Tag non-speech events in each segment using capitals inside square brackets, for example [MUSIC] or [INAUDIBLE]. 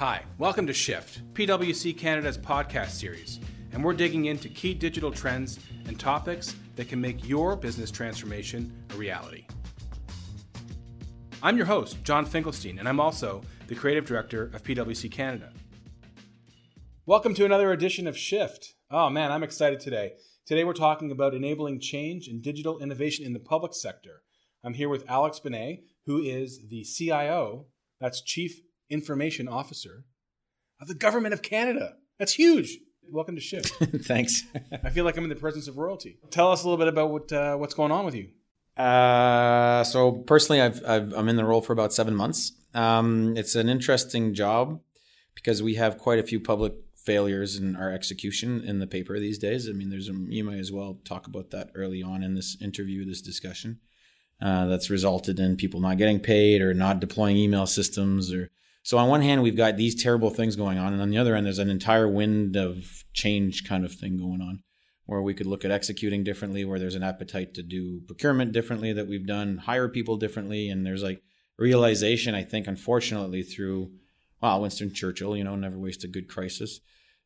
Hi, welcome to Shift, PwC Canada's podcast series, and we're digging into key digital trends and topics that can make your business transformation a reality. I'm your host, John Finkelstein, and I'm also the creative director of PwC Canada. Welcome to another edition of Shift. Oh man, I'm excited today. Today we're talking about enabling change and digital innovation in the public sector. I'm here with Alex Benay, who is the CIO, that's Chief Information Officer of the Government of Canada. That's huge. Welcome to Shift. [LAUGHS] Thanks. I feel like I'm in the presence of royalty. Tell us a little bit about what uh, what's going on with you. Uh, so personally, I've, I've I'm in the role for about seven months. Um, it's an interesting job because we have quite a few public failures in our execution in the paper these days. I mean, there's a, you might as well talk about that early on in this interview, this discussion. Uh, that's resulted in people not getting paid or not deploying email systems or so on one hand we've got these terrible things going on and on the other end there's an entire wind of change kind of thing going on where we could look at executing differently where there's an appetite to do procurement differently that we've done hire people differently and there's like realization i think unfortunately through well winston churchill you know never waste a good crisis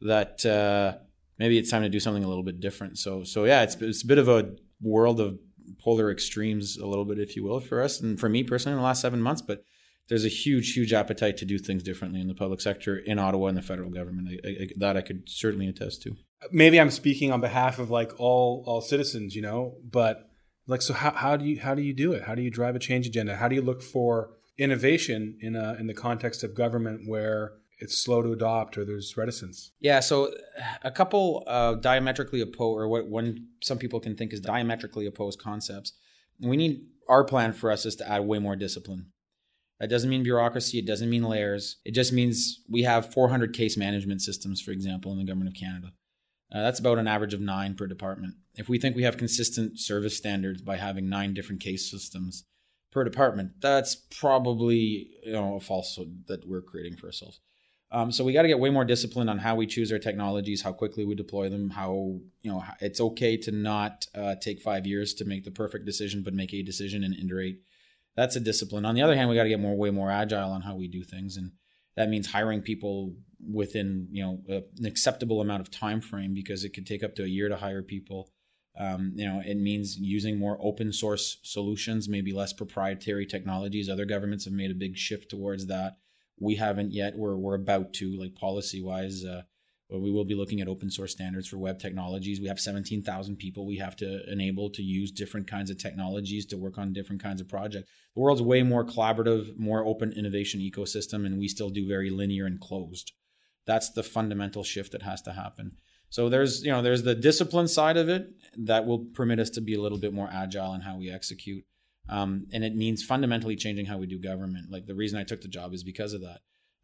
that uh, maybe it's time to do something a little bit different so so yeah it's, it's a bit of a world of polar extremes a little bit, if you will, for us and for me personally in the last seven months. But there's a huge, huge appetite to do things differently in the public sector, in Ottawa, and the federal government. I, I, that I could certainly attest to. Maybe I'm speaking on behalf of like all all citizens, you know, but like, so how, how do you how do you do it? How do you drive a change agenda? How do you look for innovation in a in the context of government where it's slow to adopt or there's reticence? Yeah, so a couple uh, diametrically opposed, or what one some people can think is diametrically opposed concepts. We need our plan for us is to add way more discipline. That doesn't mean bureaucracy. It doesn't mean layers. It just means we have 400 case management systems, for example, in the government of Canada. Uh, that's about an average of nine per department. If we think we have consistent service standards by having nine different case systems per department, that's probably you know a falsehood that we're creating for ourselves. Um, so we got to get way more disciplined on how we choose our technologies, how quickly we deploy them, how you know it's okay to not uh, take five years to make the perfect decision, but make a decision and iterate. That's a discipline. On the other hand, we got to get more way more agile on how we do things, and that means hiring people within you know a, an acceptable amount of time frame because it could take up to a year to hire people. Um, you know, it means using more open source solutions, maybe less proprietary technologies. Other governments have made a big shift towards that we haven't yet. We're we're about to like policy wise. Uh, we will be looking at open source standards for web technologies. We have 17,000 people we have to enable to use different kinds of technologies to work on different kinds of projects. The world's way more collaborative, more open innovation ecosystem, and we still do very linear and closed. That's the fundamental shift that has to happen. So there's you know there's the discipline side of it that will permit us to be a little bit more agile in how we execute. Um, and it means fundamentally changing how we do government. Like the reason I took the job is because of that.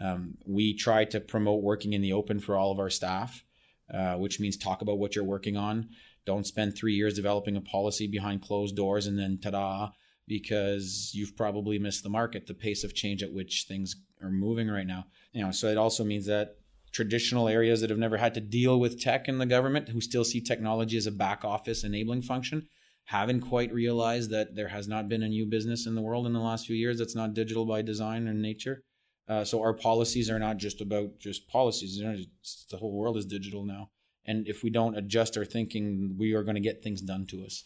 Um, we try to promote working in the open for all of our staff, uh, which means talk about what you're working on. Don't spend three years developing a policy behind closed doors and then ta-da, because you've probably missed the market, the pace of change at which things are moving right now. You know, so it also means that traditional areas that have never had to deal with tech in the government, who still see technology as a back office enabling function, haven't quite realized that there has not been a new business in the world in the last few years that's not digital by design and nature. Uh, so our policies are not just about just policies. the whole world is digital now, and if we don't adjust our thinking, we are going to get things done to us.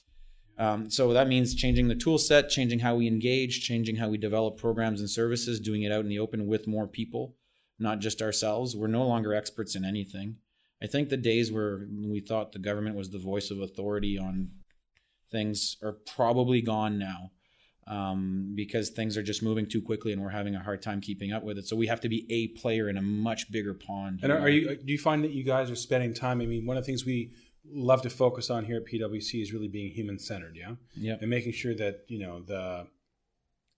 Um, so that means changing the tool set, changing how we engage, changing how we develop programs and services, doing it out in the open with more people, not just ourselves. We're no longer experts in anything. I think the days where we thought the government was the voice of authority on things are probably gone now um, because things are just moving too quickly and we're having a hard time keeping up with it. So we have to be a player in a much bigger pond. And are you? Do you find that you guys are spending time? I mean, one of the things we love to focus on here at PwC is really being human centered, yeah, yeah, and making sure that you know the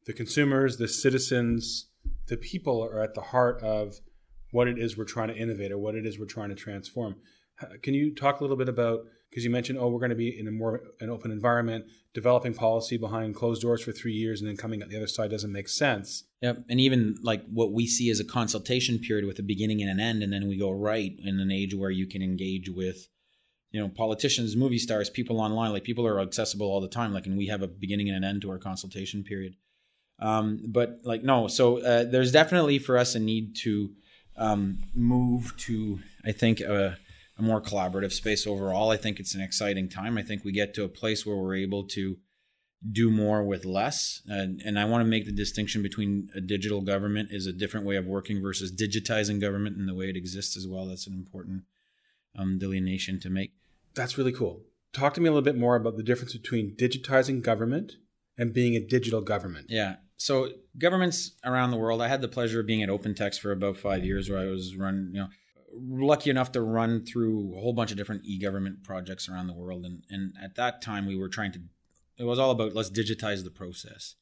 the consumers, the citizens, the people are at the heart of what it is we're trying to innovate or what it is we're trying to transform. Can you talk a little bit about because you mentioned, oh, we're going to be in a more an open environment, developing policy behind closed doors for three years, and then coming out the other side doesn't make sense. Yep, and even like what we see as a consultation period with a beginning and an end, and then we go right in an age where you can engage with, you know, politicians, movie stars, people online. Like people are accessible all the time. Like, and we have a beginning and an end to our consultation period. Um, but like no, so uh, there's definitely for us a need to um, move to, I think, a, a more collaborative space overall. I think it's an exciting time. I think we get to a place where we're able to do more with less. And, and I want to make the distinction between a digital government is a different way of working versus digitizing government and the way it exists as well. That's an important um, delineation to make. That's really cool. Talk to me a little bit more about the difference between digitizing government and being a digital government. Yeah. So governments around the world, I had the pleasure of being at OpenText for about five years, where I was run, you know, lucky enough to run through a whole bunch of different e-government projects around the world. And and at that time, we were trying to, it was all about let's digitize the process.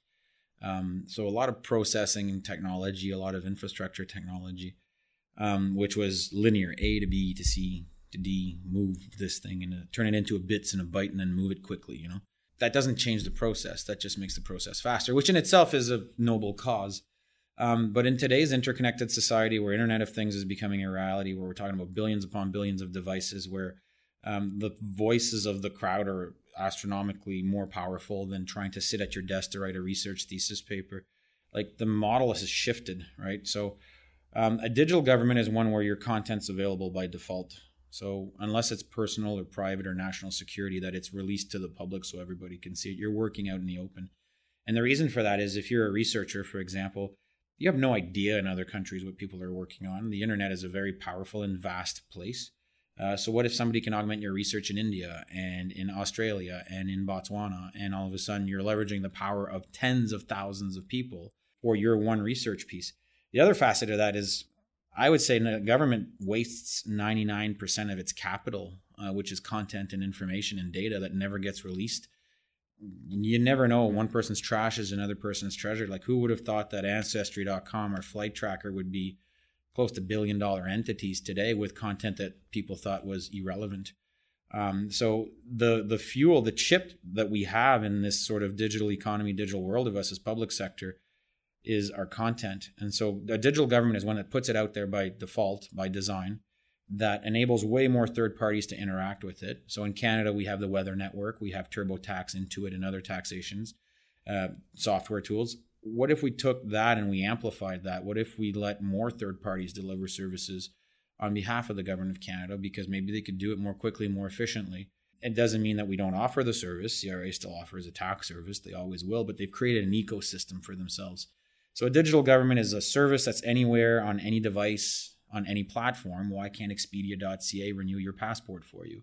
Um, so a lot of processing technology, a lot of infrastructure technology, um, which was linear A to B to C to D, move this thing and uh, turn it into a bits and a byte and then move it quickly, you know that doesn't change the process. That just makes the process faster, which in itself is a noble cause. Um, but in today's interconnected society, where Internet of Things is becoming a reality, where we're talking about billions upon billions of devices, where um, the voices of the crowd are astronomically more powerful than trying to sit at your desk to write a research thesis paper. Like the model has shifted, right? So um, a digital government is one where your content's available by default. So unless it's personal or private or national security, that it's released to the public so everybody can see it. You're working out in the open. And the reason for that is if you're a researcher, for example, you have no idea in other countries what people are working on. The internet is a very powerful and vast place. Uh, so what if somebody can augment your research in India and in Australia and in Botswana, and all of a sudden you're leveraging the power of tens of thousands of people for your one research piece? The other facet of that is I would say the government wastes 99% of its capital, uh, which is content and information and data that never gets released. You never know. One person's trash is another person's treasure. Like, who would have thought that Ancestry.com or Flight Tracker would be close to billion dollar entities today with content that people thought was irrelevant? Um, so the the fuel, the chip that we have in this sort of digital economy, digital world of us as public sector is our content. And so a digital government is one that puts it out there by default, by design, that enables way more third parties to interact with it. So in Canada, we have the Weather Network, we have TurboTax, Intuit, and other taxations uh, software tools. What if we took that and we amplified that? What if we let more third parties deliver services on behalf of the government of Canada because maybe they could do it more quickly, more efficiently? It doesn't mean that we don't offer the service. CRA still offers a tax service, they always will, but they've created an ecosystem for themselves so a digital government is a service that's anywhere on any device, on any platform. Why can't Expedia.ca renew your passport for you?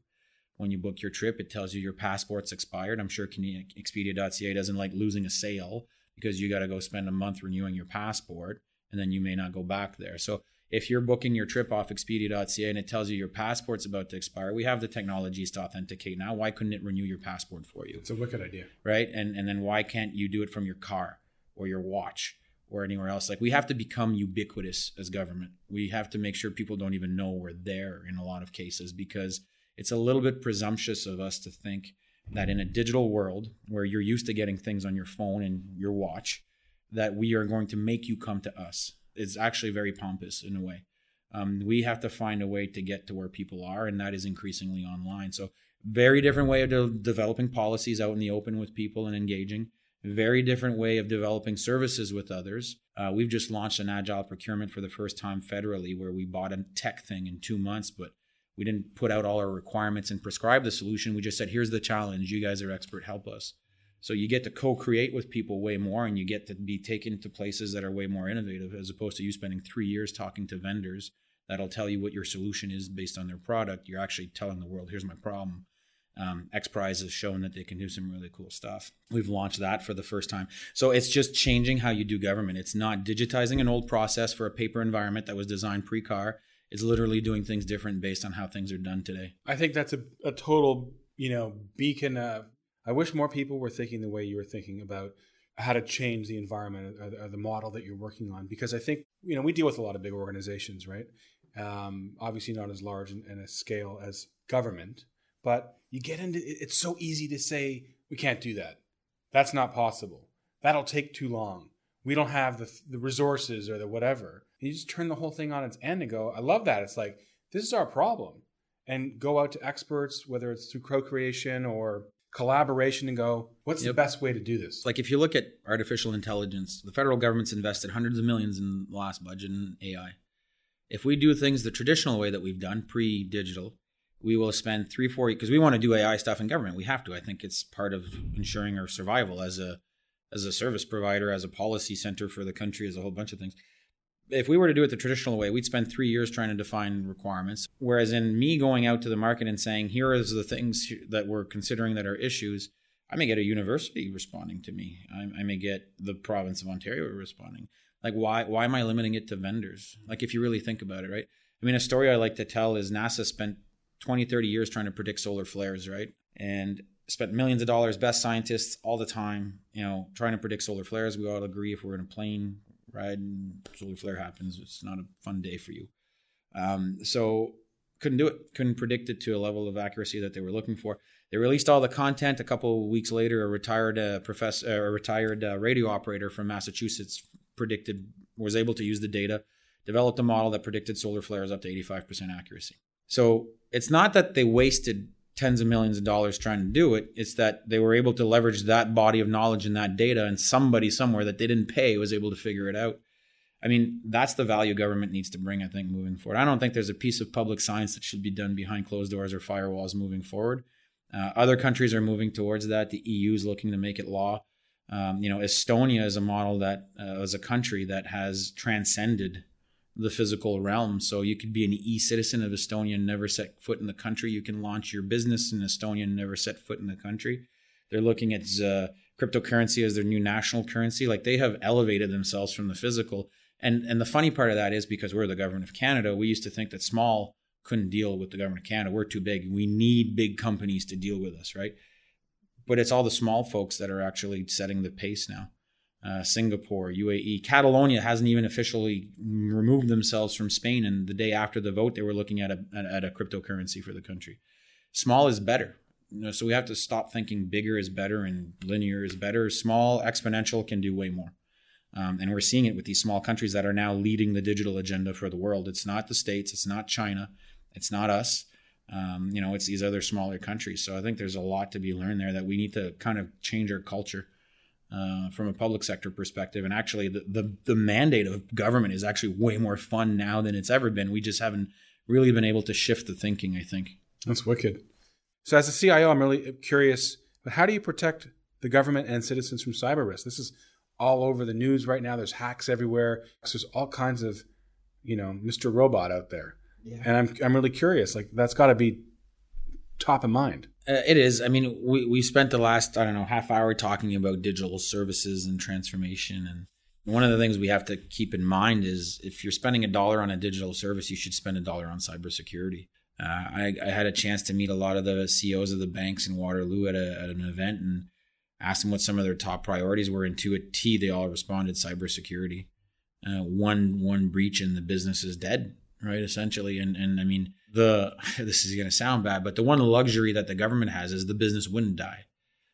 When you book your trip, it tells you your passport's expired. I'm sure Expedia.ca doesn't like losing a sale because you got to go spend a month renewing your passport and then you may not go back there. So if you're booking your trip off Expedia.ca and it tells you your passport's about to expire, we have the technologies to authenticate now. Why couldn't it renew your passport for you? It's a wicked idea. Right? And and then why can't you do it from your car or your watch? Or anywhere else. Like we have to become ubiquitous as government. We have to make sure people don't even know we're there in a lot of cases because it's a little bit presumptuous of us to think that in a digital world where you're used to getting things on your phone and your watch, that we are going to make you come to us. It's actually very pompous in a way. Um, we have to find a way to get to where people are, and that is increasingly online. So, very different way of de- developing policies out in the open with people and engaging very different way of developing services with others. Uh, we've just launched an agile procurement for the first time federally, where we bought a tech thing in two months, but we didn't put out all our requirements and prescribe the solution. We just said, here's the challenge. You guys are expert. Help us. So you get to co-create with people way more, and you get to be taken to places that are way more innovative, as opposed to you spending three years talking to vendors that'll tell you what your solution is based on their product. You're actually telling the world, here's my problem um, X Prize has shown that they can do some really cool stuff. We've launched that for the first time. So it's just changing how you do government. It's not digitizing an old process for a paper environment that was designed pre car. It's literally doing things different based on how things are done today. I think that's a, a total, you know, beacon of. I wish more people were thinking the way you were thinking about how to change the environment or, the model that you're working on. Because I think, you know, we deal with a lot of big organizations, right? Um, obviously, not as large and, in a scale as government, but you get into it's so easy to say we can't do that. That's not possible. That'll take too long. We don't have the the resources or the whatever. And you just turn the whole thing on its end and go, I love that. It's like this is our problem. And go out to experts, whether it's through co-creation or collaboration and go, what's yep. the best way to do this? Like if you look at artificial intelligence, the federal government's invested hundreds of millions in the last budget in AI. If we do things the traditional way that we've done pre-digital, we will spend three, four because we want to do AI stuff in government. We have to. I think it's part of ensuring our survival as a as a service provider, as a policy center for the country, as a whole bunch of things. If we were to do it the traditional way, we'd spend three years trying to define requirements. Whereas in me going out to the market and saying, here is the things that we're considering that are issues, I may get a university responding to me. I, I may get the province of Ontario responding. Like, why why am I limiting it to vendors? Like, if you really think about it, right? I mean, a story I like to tell is NASA spent 20, 30 years trying to predict solar flares, right? And spent millions of dollars, best scientists all the time, you know, trying to predict solar flares. We all agree if we're in a plane ride and solar flare happens, it's not a fun day for you. Um, so couldn't do it, couldn't predict it to a level of accuracy that they were looking for. They released all the content. A couple of weeks later, a retired uh, professor, a retired uh, radio operator from Massachusetts predicted was able to use the data, developed a model that predicted solar flares up to 85% accuracy. So it's not that they wasted tens of millions of dollars trying to do it. It's that they were able to leverage that body of knowledge and that data, and somebody somewhere that they didn't pay was able to figure it out. I mean, that's the value government needs to bring, I think, moving forward. I don't think there's a piece of public science that should be done behind closed doors or firewalls moving forward. Uh, other countries are moving towards that. The EU is looking to make it law. Um, you know, Estonia is a model that uh, a country that has transcended the physical realm. So you could be an e-citizen of Estonia and never set foot in the country. You can launch your business in Estonia and never set foot in the country. They're looking at uh, cryptocurrency as their new national currency. Like they have elevated themselves from the physical. And and the funny part of that is because we're the government of Canada, we used to think that small couldn't deal with the government of Canada. We're too big. We need big companies to deal with us, right? But it's all the small folks that are actually setting the pace now uh, Singapore, UAE. Catalonia hasn't even officially removed themselves from Spain. And the day after the vote, they were looking at a, at a cryptocurrency for the country. Small is better. You know, so we have to stop thinking bigger is better and linear is better. Small, exponential can do way more. Um, and we're seeing it with these small countries that are now leading the digital agenda for the world. It's not the States, it's not China, it's not us. Um, you know, it's these other smaller countries. So I think there's a lot to be learned there that we need to kind of change our culture uh, from a public sector perspective. And actually, the, the, the mandate of government is actually way more fun now than it's ever been. We just haven't really been able to shift the thinking. I think that's wicked. So, as a CIO, I'm really curious. But how do you protect the government and citizens from cyber risk? This is all over the news right now. There's hacks everywhere. There's all kinds of, you know, Mr. Robot out there. Yeah. And I'm I'm really curious. Like that's got to be top of mind. Uh, it is. I mean, we, we spent the last, I don't know, half hour talking about digital services and transformation. And one of the things we have to keep in mind is if you're spending a dollar on a digital service, you should spend a dollar on cybersecurity. Uh, I, I, had a chance to meet a lot of the CEOs of the banks in Waterloo at, a, at an event and asked them what some of their top priorities were. And to a T, they all responded cybersecurity. Uh, one one breach and the business is dead, right? Essentially, and and I mean, the [LAUGHS] this is going to sound bad, but the one luxury that the government has is the business wouldn't die,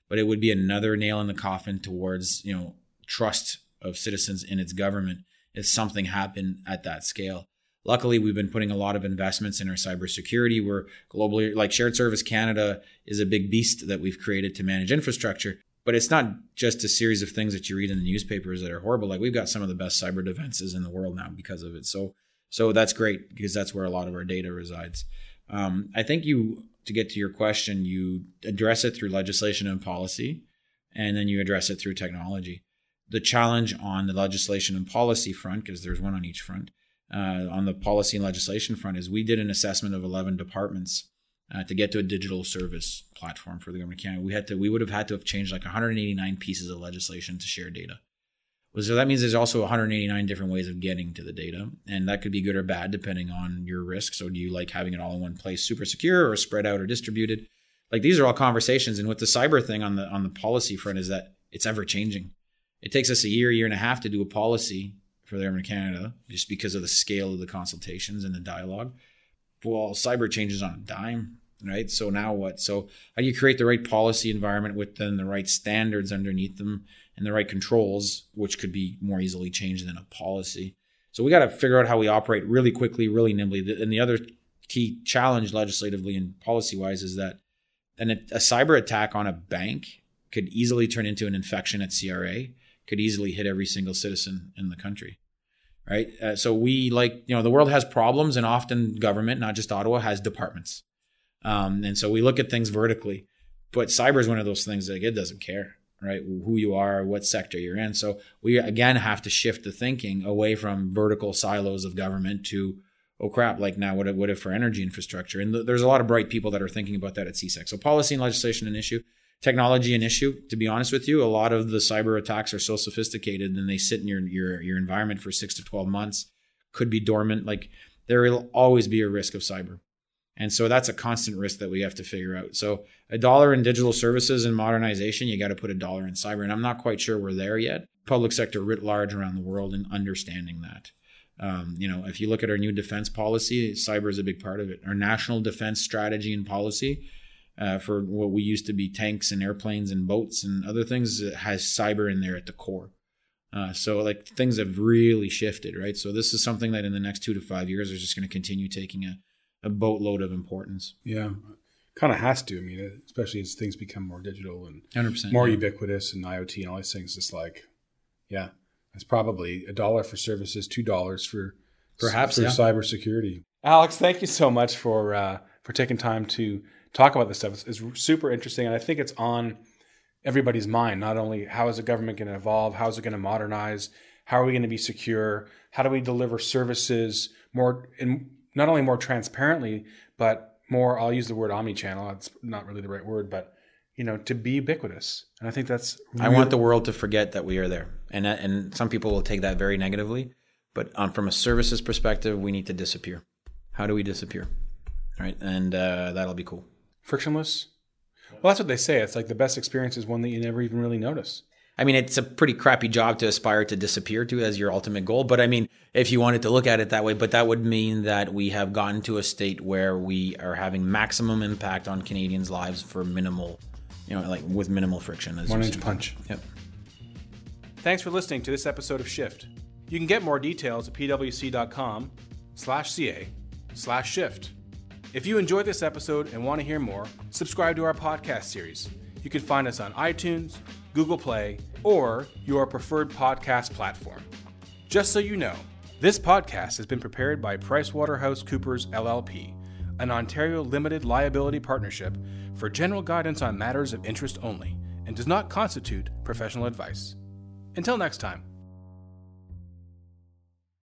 but it would be another nail in the coffin towards you know trust of citizens in its government if something happened at that scale. Luckily, we've been putting a lot of investments in our cybersecurity. We're globally like Shared Service Canada is a big beast that we've created to manage infrastructure. But it's not just a series of things that you read in the newspapers that are horrible. Like we've got some of the best cyber defenses in the world now because of it. So so that's great because that's where a lot of our data resides. Um, I think you, to get to your question, you address it through legislation and policy, and then you address it through technology. The challenge on the legislation and policy front, because there's one on each front, uh, on the policy and legislation front, is we did an assessment of 11 departments uh, to get to a digital service platform for the government of Canada. We had to, we would have had to have changed like 189 pieces of legislation to share data. So that means there's also 189 different ways of getting to the data, and that could be good or bad depending on your risk. So do you like having it all in one place, super secure, or spread out or distributed? Like these are all conversations. And with the cyber thing on the on the policy front is that it's ever changing. It takes us a year, year and a half to do a policy for the government of Canada, just because of the scale of the consultations and the dialogue. Well, cyber changes on a dime, right? So now what? So how do you create the right policy environment with then the right standards underneath them? And the right controls, which could be more easily changed than a policy. So we got to figure out how we operate really quickly, really nimbly. And the other key challenge legislatively and policy wise is that an, a cyber attack on a bank could easily turn into an infection at CRA, could easily hit every single citizen in the country. right? Uh, so we like, you know, the world has problems, and often government, not just Ottawa, has departments. Um, and so we look at things vertically. But cyber is one of those things that it doesn't care, right? Who you are, what sector you're in. So we again have to shift the thinking away from vertical silos of government to, oh crap, like now what if, what if for energy infrastructure? And th- there's a lot of bright people that are thinking about that at CSEC. So policy and legislation an issue technology an issue. To be honest with you, a lot of the cyber attacks are so sophisticated and they sit in your your your environment for six to twelve months, could be dormant. Like there will always be a risk of cyber. And so that's a constant risk that we have to figure out. So a dollar in digital services and modernization, you got to put a dollar in cyber. And I'm not quite sure we're there yet. Public sector writ large around the world and understanding that. Um, you know, if you look at our new defense policy, cyber is a big part of it. Our national defense strategy and policy uh, for what we used to be tanks and airplanes and boats and other things has cyber in there at the core. Uh, so like things have really shifted, right? So this is something that in the next two to five years is just going to continue taking a, a boatload of importance. Yeah, kind of has to. I mean, especially as things become more digital and 100%, more yeah. ubiquitous and IoT and all these things. It's like, yeah, it's probably a dollar for services, two dollars for perhaps for yeah. cybersecurity. Alex, thank you so much for uh, for taking time to talk about this stuff. It's, it's, super interesting, and I think it's on everybody's mind. Not only how is the government going to evolve, how is it going to modernize, how are we going to be secure, how do we deliver services more and not only more transparently, but more. I'll use the word omni-channel. It's not really the right word, but you know, to be ubiquitous. And I think that's. Really- I want the world to forget that we are there, and and some people will take that very negatively. But um, from a services perspective, we need to disappear. How do we disappear? Right, and uh, that'll be cool frictionless. Well, that's what they say. It's like the best experience is one that you never even really notice. I mean, it's a pretty crappy job to aspire to disappear to as your ultimate goal. But I mean, if you wanted to look at it that way, but that would mean that we have gotten to a state where we are having maximum impact on Canadians' lives for minimal, you know, like with minimal friction. One inch punch. Yep. Thanks for listening to this episode of Shift. You can get more details at pwc.com slash ca slash shift. If you enjoyed this episode and want to hear more, subscribe to our podcast series. You can find us on iTunes, Google Play, or your preferred podcast platform. Just so you know, this podcast has been prepared by PricewaterhouseCoopers LLP, an Ontario limited liability partnership for general guidance on matters of interest only, and does not constitute professional advice. Until next time.